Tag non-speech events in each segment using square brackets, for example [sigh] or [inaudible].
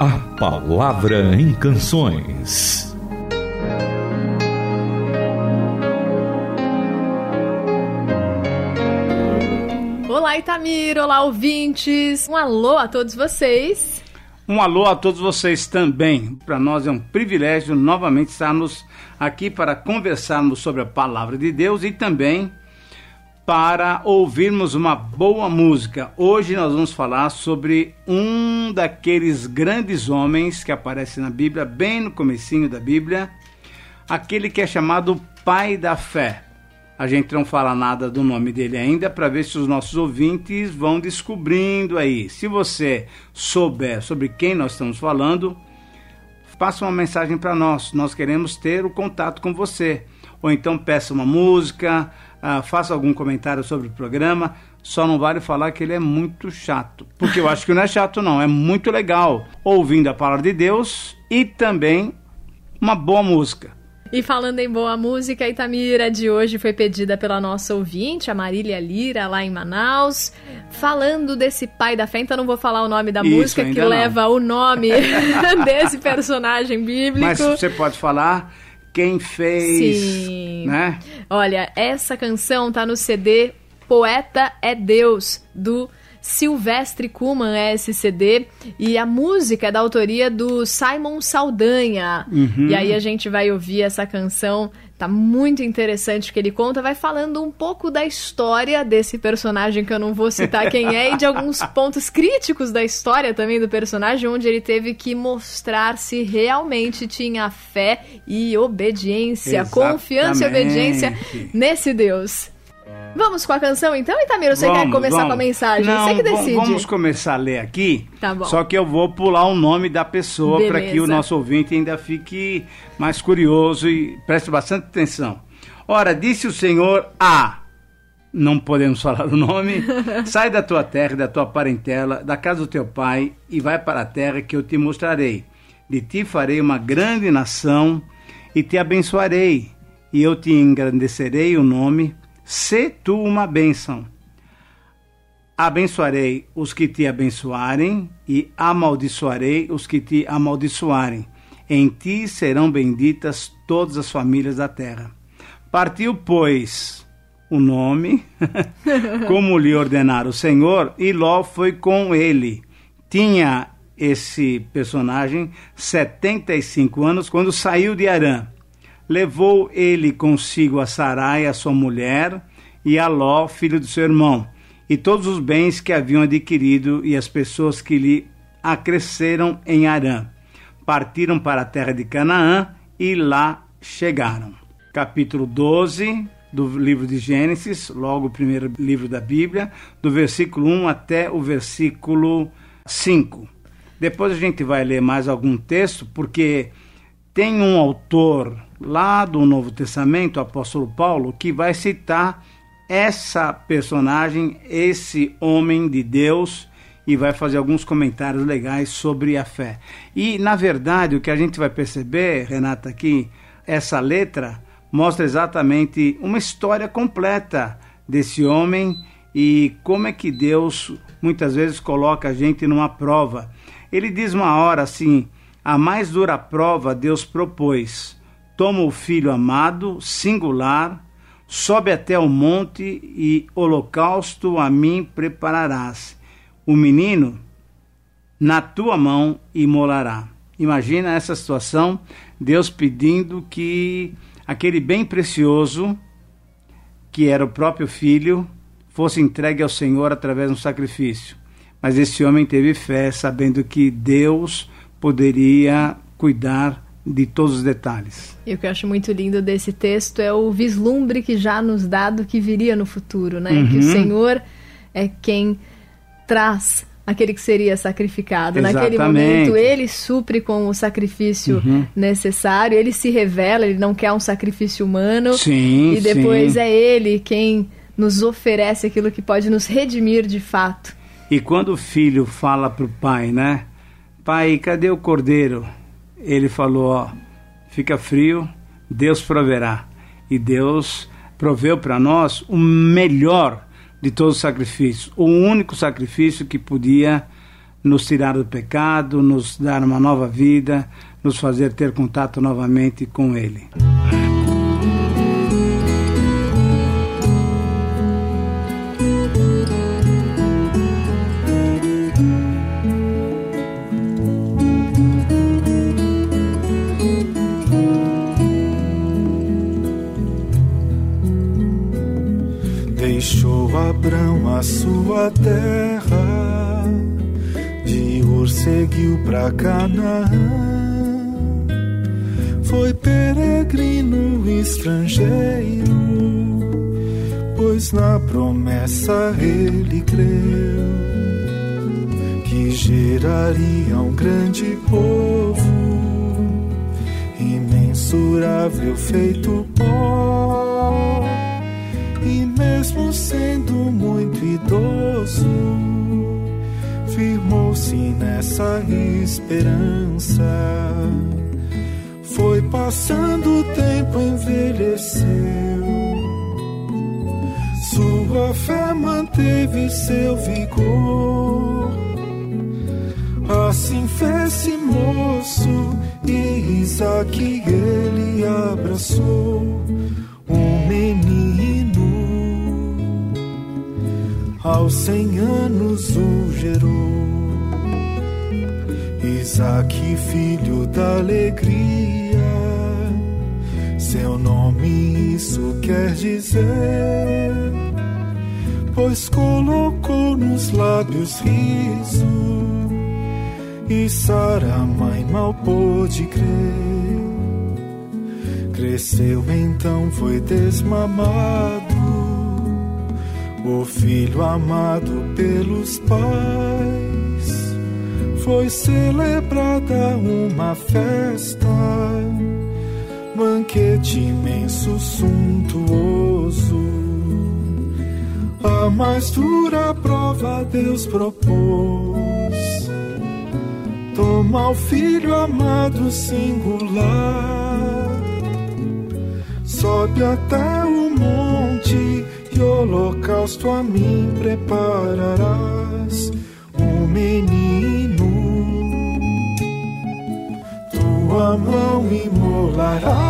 A Palavra em Canções. Olá, Itamir! Olá, ouvintes! Um alô a todos vocês. Um alô a todos vocês também. Para nós é um privilégio novamente estarmos aqui para conversarmos sobre a palavra de Deus e também para ouvirmos uma boa música. Hoje nós vamos falar sobre um daqueles grandes homens que aparece na Bíblia, bem no comecinho da Bíblia, aquele que é chamado pai da fé. A gente não fala nada do nome dele ainda para ver se os nossos ouvintes vão descobrindo aí. Se você souber sobre quem nós estamos falando, faça uma mensagem para nós. Nós queremos ter o contato com você. Ou então peça uma música, uh, faça algum comentário sobre o programa. Só não vale falar que ele é muito chato. Porque eu acho que não é chato, não. É muito legal ouvindo a palavra de Deus e também uma boa música. E falando em boa música, a Itamira de hoje foi pedida pela nossa ouvinte, a Marília Lira, lá em Manaus, falando desse pai da fé. Então não vou falar o nome da Isso, música que não. leva o nome [laughs] desse personagem bíblico. Mas você pode falar quem fez, Sim. né? Olha, essa canção tá no CD Poeta é Deus, do Silvestre Kuman é esse CD e a música é da autoria do Simon Saldanha. Uhum. E aí a gente vai ouvir essa canção, tá muito interessante o que ele conta, vai falando um pouco da história desse personagem que eu não vou citar quem é e de alguns [laughs] pontos críticos da história também do personagem, onde ele teve que mostrar se realmente tinha fé e obediência, confiança e obediência nesse Deus. Vamos com a canção então, Itamiro? Você vamos, quer começar vamos. com a mensagem? Não, Você que decide. Vamos começar a ler aqui. Tá bom. Só que eu vou pular o nome da pessoa para que o nosso ouvinte ainda fique mais curioso e preste bastante atenção. Ora, disse o Senhor a. Não podemos [laughs] falar o nome. [laughs] Sai da tua terra, da tua parentela, da casa do teu pai e vai para a terra que eu te mostrarei. De ti farei uma grande nação e te abençoarei, e eu te engrandecerei o nome. Se tu uma bênção. Abençoarei os que te abençoarem e amaldiçoarei os que te amaldiçoarem. Em ti serão benditas todas as famílias da terra. Partiu, pois, o nome, [laughs] como lhe ordenara o Senhor, e Ló foi com ele. Tinha esse personagem 75 anos quando saiu de Arã. Levou ele consigo a Sarai, a sua mulher, e a Ló, filho do seu irmão, e todos os bens que haviam adquirido e as pessoas que lhe acresceram em Arã. Partiram para a terra de Canaã e lá chegaram. Capítulo 12 do livro de Gênesis, logo o primeiro livro da Bíblia, do versículo 1 até o versículo 5. Depois a gente vai ler mais algum texto, porque tem um autor lá do Novo Testamento, o apóstolo Paulo, que vai citar essa personagem, esse homem de Deus, e vai fazer alguns comentários legais sobre a fé. E, na verdade, o que a gente vai perceber, Renata, aqui, essa letra mostra exatamente uma história completa desse homem e como é que Deus muitas vezes coloca a gente numa prova. Ele diz uma hora assim: a mais dura prova Deus propôs. Toma o filho amado, singular, sobe até o monte e holocausto a mim prepararás. O menino na tua mão imolará. Imagina essa situação, Deus pedindo que aquele bem precioso, que era o próprio filho, fosse entregue ao Senhor através de um sacrifício. Mas esse homem teve fé, sabendo que Deus poderia cuidar de todos os detalhes. E o que eu acho muito lindo desse texto é o vislumbre que já nos dá do que viria no futuro, né? Uhum. Que o Senhor é quem traz aquele que seria sacrificado. Naquele Exatamente. momento, ele supre com o sacrifício Uhum. necessário, ele se revela, ele não quer um sacrifício humano. Sim, E depois sim. é ele quem nos oferece aquilo que pode nos redimir de fato. E quando o filho fala para o pai, né? Pai, cadê o cordeiro? Ele falou: Ó, fica frio, Deus proverá. E Deus proveu para nós o melhor de todos os sacrifícios, o único sacrifício que podia nos tirar do pecado, nos dar uma nova vida, nos fazer ter contato novamente com Ele. Deixou Abrão a sua terra, de Ur seguiu para Canaã. Foi peregrino estrangeiro, pois na promessa ele creu que geraria um grande povo, imensurável feito pó nessa esperança. Foi passando o tempo, envelheceu. Sua fé manteve seu vigor. Assim fez-se moço, e Isaac ele abraçou. Um menino aos cem anos o gerou. Isaac, filho da alegria, seu nome isso quer dizer, pois colocou nos lábios riso, e Sara, mãe, mal pôde crer. Cresceu então, foi desmamado o filho amado pelos pais, foi celebrada uma festa, banquete imenso, suntuoso. A mais dura prova Deus propôs. Toma o filho amado singular, sobe até o monte e holocausto a mim prepararás um menino, mão imolará. Sobe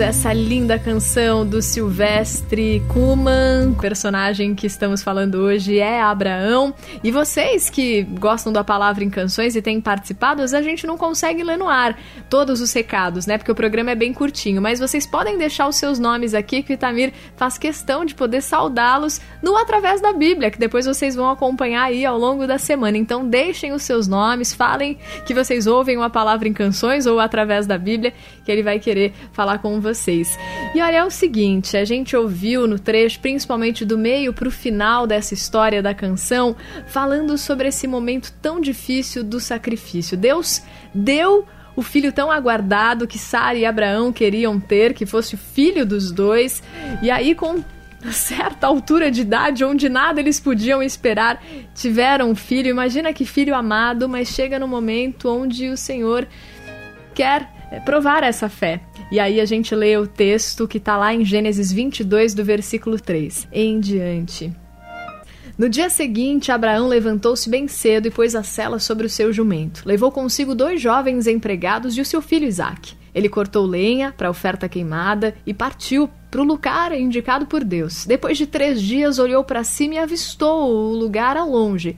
Essa linda canção do Silvestre Kuman, personagem que estamos falando hoje é Abraão. E vocês que gostam da palavra em canções e têm participado, a gente não consegue ler no ar todos os recados, né? Porque o programa é bem curtinho. Mas vocês podem deixar os seus nomes aqui, que o Itamir faz questão de poder saudá-los no Através da Bíblia, que depois vocês vão acompanhar aí ao longo da semana. Então deixem os seus nomes, falem que vocês ouvem uma palavra em canções ou através da Bíblia, que ele vai querer falar com vocês. E olha, é o seguinte, a gente ouviu no trecho, principalmente do meio para o final dessa história da canção, falando sobre esse momento tão difícil do sacrifício. Deus deu o filho tão aguardado que Sara e Abraão queriam ter, que fosse o filho dos dois, e aí com certa altura de idade, onde nada eles podiam esperar, tiveram um filho. Imagina que filho amado, mas chega no momento onde o Senhor quer provar essa fé. E aí a gente lê o texto que está lá em Gênesis 22, do versículo 3 em diante. No dia seguinte, Abraão levantou-se bem cedo e pôs a sela sobre o seu jumento. Levou consigo dois jovens empregados e o seu filho Isaque. Ele cortou lenha para a oferta queimada e partiu para o lugar indicado por Deus. Depois de três dias, olhou para cima e avistou o lugar ao longe.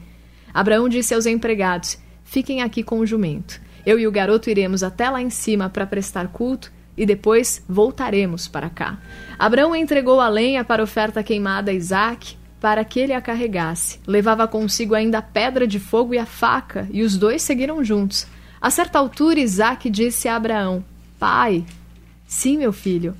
Abraão disse aos empregados: Fiquem aqui com o jumento. Eu e o garoto iremos até lá em cima para prestar culto e depois voltaremos para cá. Abraão entregou a lenha para a oferta queimada a Isaac, para que ele a carregasse. Levava consigo ainda a pedra de fogo e a faca, e os dois seguiram juntos. A certa altura, Isaac disse a Abraão: Pai, sim, meu filho,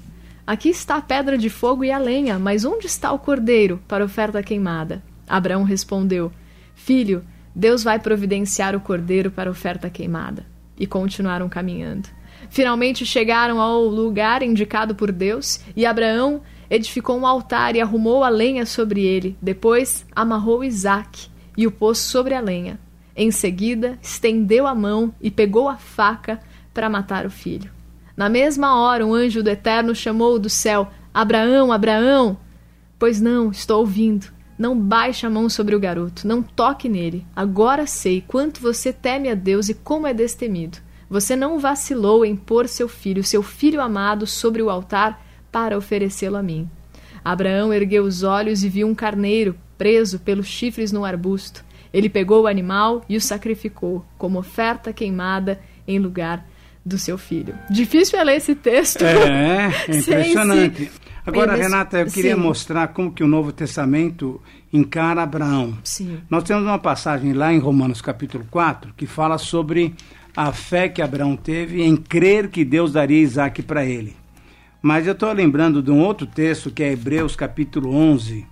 aqui está a pedra de fogo e a lenha, mas onde está o cordeiro para oferta queimada? Abraão respondeu: Filho, Deus vai providenciar o cordeiro para oferta queimada. E continuaram caminhando. Finalmente chegaram ao lugar indicado por Deus, e Abraão edificou um altar e arrumou a lenha sobre ele. Depois amarrou Isaque e o pôs sobre a lenha. Em seguida, estendeu a mão e pegou a faca para matar o filho. Na mesma hora, um anjo do Eterno chamou do céu: Abraão, Abraão! Pois não, estou ouvindo. Não baixe a mão sobre o garoto, não toque nele. Agora sei quanto você teme a Deus e como é destemido. Você não vacilou em pôr seu filho, seu filho amado, sobre o altar para oferecê-lo a mim. Abraão ergueu os olhos e viu um carneiro preso pelos chifres no arbusto. Ele pegou o animal e o sacrificou como oferta queimada em lugar do seu filho. Difícil é ler esse texto. É, é [laughs] impressionante. Agora, Renata, eu queria Sim. mostrar como que o Novo Testamento encara Abraão. Sim. Nós temos uma passagem lá em Romanos capítulo 4 que fala sobre a fé que Abraão teve em crer que Deus daria Isaac para ele. Mas eu estou lembrando de um outro texto que é Hebreus capítulo 11,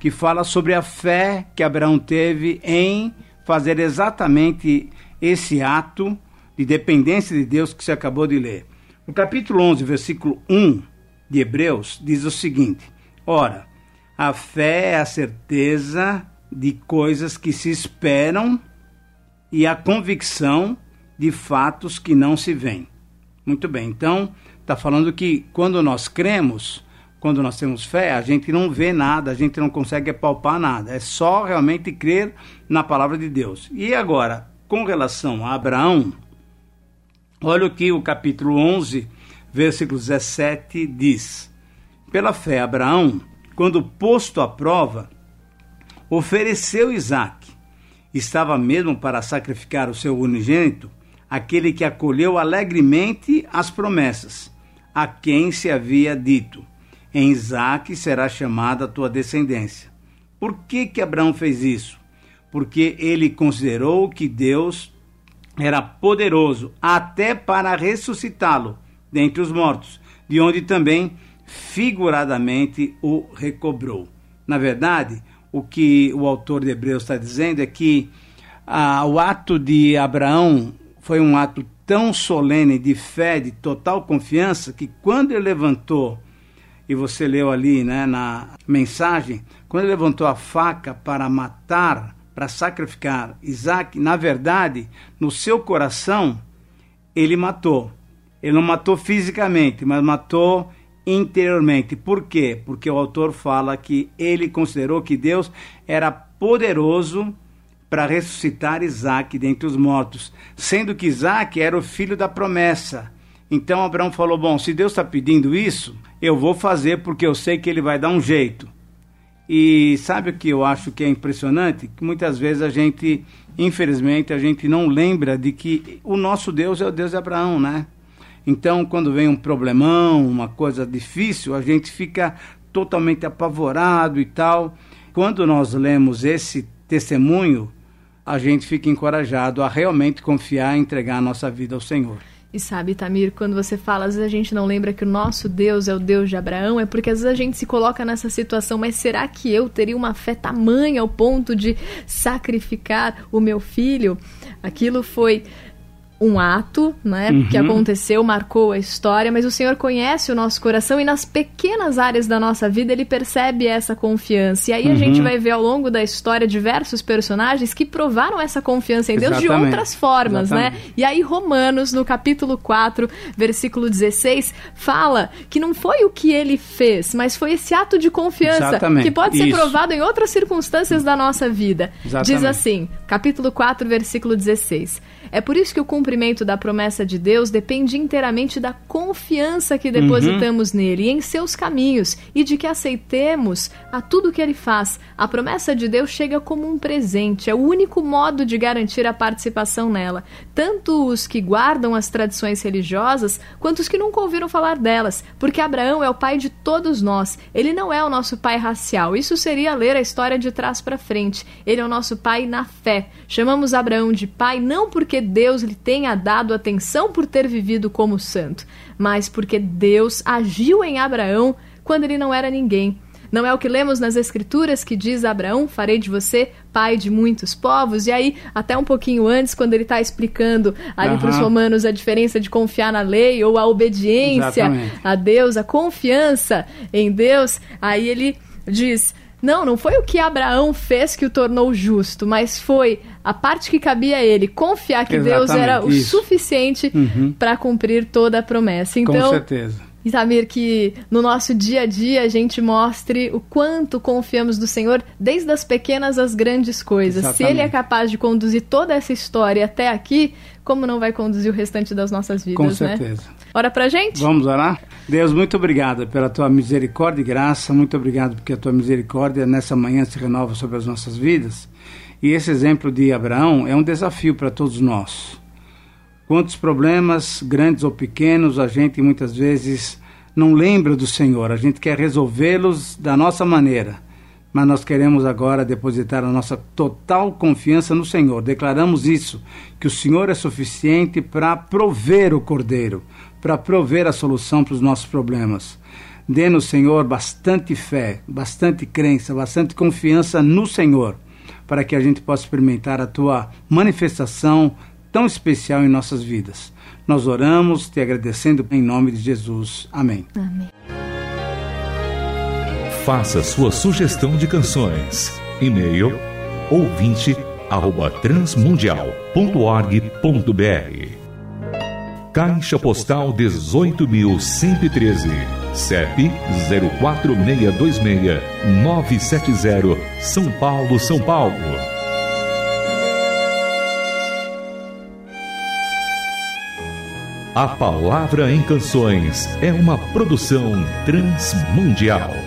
que fala sobre a fé que Abraão teve em fazer exatamente esse ato de dependência de Deus que você acabou de ler. No capítulo 11, versículo 1 de Hebreus, diz o seguinte: Ora, a fé é a certeza de coisas que se esperam e a convicção de fatos que não se veem. Muito bem, então está falando que quando nós cremos, quando nós temos fé, a gente não vê nada, a gente não consegue palpar nada. É só realmente crer na palavra de Deus. E agora, com relação a Abraão, olha o que o capítulo 11, versículo 17 diz: Pela fé, Abraão, quando posto à prova, ofereceu Isaque. Estava mesmo para sacrificar o seu unigênito, aquele que acolheu alegremente as promessas a quem se havia dito: Em Isaque será chamada a tua descendência. Por que, que Abraão fez isso? Porque ele considerou que Deus era poderoso até para ressuscitá-lo dentre os mortos, de onde também figuradamente o recobrou. Na verdade, o que o autor de Hebreus está dizendo é que ah, o ato de Abraão foi um ato tão solene de fé, de total confiança, que quando ele levantou, e você leu ali né, na mensagem, quando ele levantou a faca para matar, para sacrificar Isaac, na verdade, no seu coração, ele matou. Ele não matou fisicamente, mas matou interiormente. Por quê? Porque o autor fala que ele considerou que Deus era poderoso para ressuscitar Isaac dentre os mortos, sendo que Isaac era o filho da promessa. Então Abraão falou: Bom, se Deus está pedindo isso, eu vou fazer porque eu sei que ele vai dar um jeito. E sabe o que eu acho que é impressionante? Que muitas vezes a gente, infelizmente, a gente não lembra de que o nosso Deus é o Deus de Abraão, né? Então, quando vem um problemão, uma coisa difícil, a gente fica totalmente apavorado e tal. Quando nós lemos esse testemunho, a gente fica encorajado a realmente confiar e entregar a nossa vida ao Senhor. E sabe, Tamir, quando você fala, às vezes a gente não lembra que o nosso Deus é o Deus de Abraão, é porque às vezes a gente se coloca nessa situação, mas será que eu teria uma fé tamanha ao ponto de sacrificar o meu filho? Aquilo foi um ato, né, uhum. que aconteceu, marcou a história, mas o Senhor conhece o nosso coração e nas pequenas áreas da nossa vida ele percebe essa confiança. E aí uhum. a gente vai ver ao longo da história diversos personagens que provaram essa confiança em Deus Exatamente. de outras formas, né? Exatamente. né? E aí Romanos, no capítulo 4, versículo 16, fala que não foi o que ele fez, mas foi esse ato de confiança Exatamente. que pode ser Isso. provado em outras circunstâncias da nossa vida. Diz assim, capítulo 4, versículo 16: É por isso que o cumprimento cumprimento da promessa de Deus depende inteiramente da confiança que depositamos uhum. nele e em seus caminhos e de que aceitemos a tudo que ele faz. A promessa de Deus chega como um presente, é o único modo de garantir a participação nela. Tanto os que guardam as tradições religiosas quanto os que nunca ouviram falar delas, porque Abraão é o pai de todos nós. Ele não é o nosso pai racial. Isso seria ler a história de trás para frente. Ele é o nosso pai na fé. Chamamos Abraão de pai não porque Deus lhe tenha dado atenção por ter vivido como santo, mas porque Deus agiu em Abraão quando ele não era ninguém. Não é o que lemos nas Escrituras que diz Abraão: Farei de você pai de muitos povos? E aí, até um pouquinho antes, quando ele está explicando ali uhum. para os romanos a diferença de confiar na lei ou a obediência Exatamente. a Deus, a confiança em Deus, aí ele diz: não, não foi o que Abraão fez que o tornou justo, mas foi a parte que cabia a ele confiar que Exatamente, Deus era o isso. suficiente uhum. para cumprir toda a promessa. Então, Com certeza. Itamir, que no nosso dia a dia a gente mostre o quanto confiamos do Senhor, desde as pequenas às grandes coisas. Exatamente. Se Ele é capaz de conduzir toda essa história até aqui, como não vai conduzir o restante das nossas vidas, Com né? certeza. Né? Ora pra gente? Vamos orar? Deus, muito obrigado pela tua misericórdia e graça, muito obrigado porque a tua misericórdia nessa manhã se renova sobre as nossas vidas. E esse exemplo de Abraão é um desafio para todos nós. Quantos problemas, grandes ou pequenos, a gente muitas vezes não lembra do Senhor, a gente quer resolvê-los da nossa maneira. Mas nós queremos agora depositar a nossa total confiança no Senhor. Declaramos isso, que o Senhor é suficiente para prover o cordeiro, para prover a solução para os nossos problemas. Dê-nos, Senhor, bastante fé, bastante crença, bastante confiança no Senhor, para que a gente possa experimentar a tua manifestação tão especial em nossas vidas. Nós oramos te agradecendo em nome de Jesus. Amém. Amém. Faça sua sugestão de canções. E-mail ouvinte@transmundial.org.br. Caixa Postal 18.113, CEP 04626 970, São Paulo, São Paulo. A Palavra em Canções é uma produção transmundial.